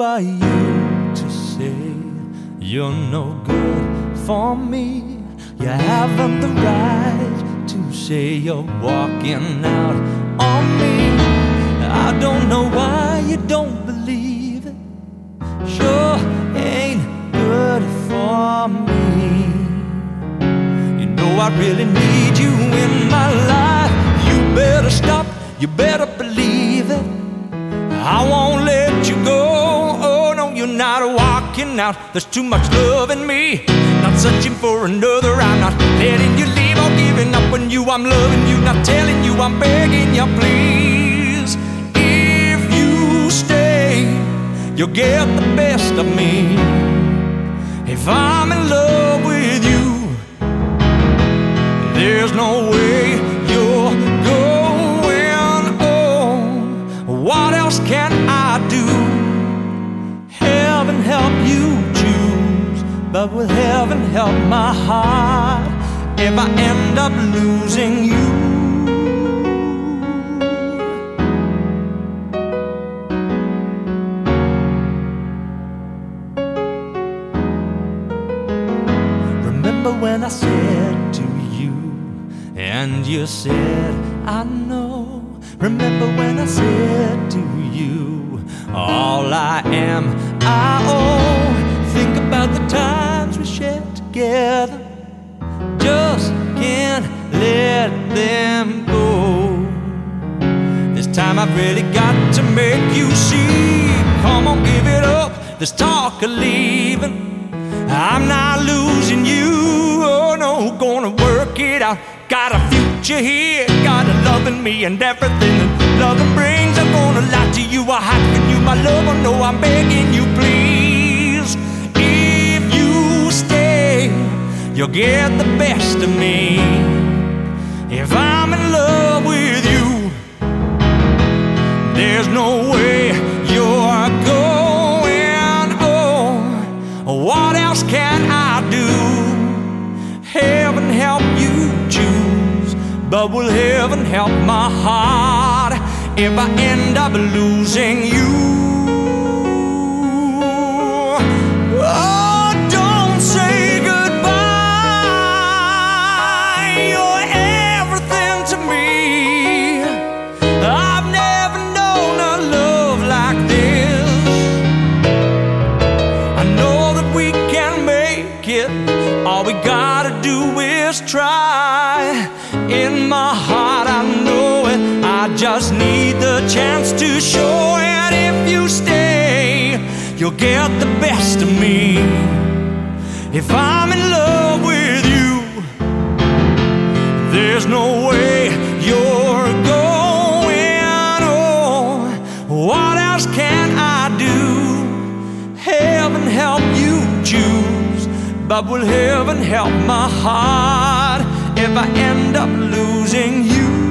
are you to say you're no good for me? You haven't the right to say you're walking out on me. I don't know why you don't believe it. Sure ain't good for me. You know I really need you in my life. You better stop, you better believe it. I won't not walking out. There's too much love in me. Not searching for another. I'm not letting you leave or giving up on you. I'm loving you, not telling you. I'm begging you, please. If you stay, you'll get the best of me. If I'm in love with you, there's no way you're going. Oh, what else can you choose, but will heaven help my heart if I end up losing you? Remember when I said to you, and you said, I know. Remember when I said to you, all I am, I owe. About the times we shared together. Just can't let them go. This time I've really got to make you see. Come on, give it up. This talk of leaving. I'm not losing you. Oh no, gonna work it out. Got a future here, got a love in me and everything that loving brings. I'm gonna lie to you, I hide from you, my love. Oh no, I'm begging you, please. You'll get the best of me. If I'm in love with you, there's no way you're going. Oh, what else can I do? Heaven help you choose, but will heaven help my heart if I end up losing you? Gotta do is try. In my heart, I know it. I just need the chance to show it. If you stay, you'll get the best of me. If I'm in love with you, there's no way you're going. Oh, what else can I do? Heaven help you choose, but will heaven help my heart if I end up losing you?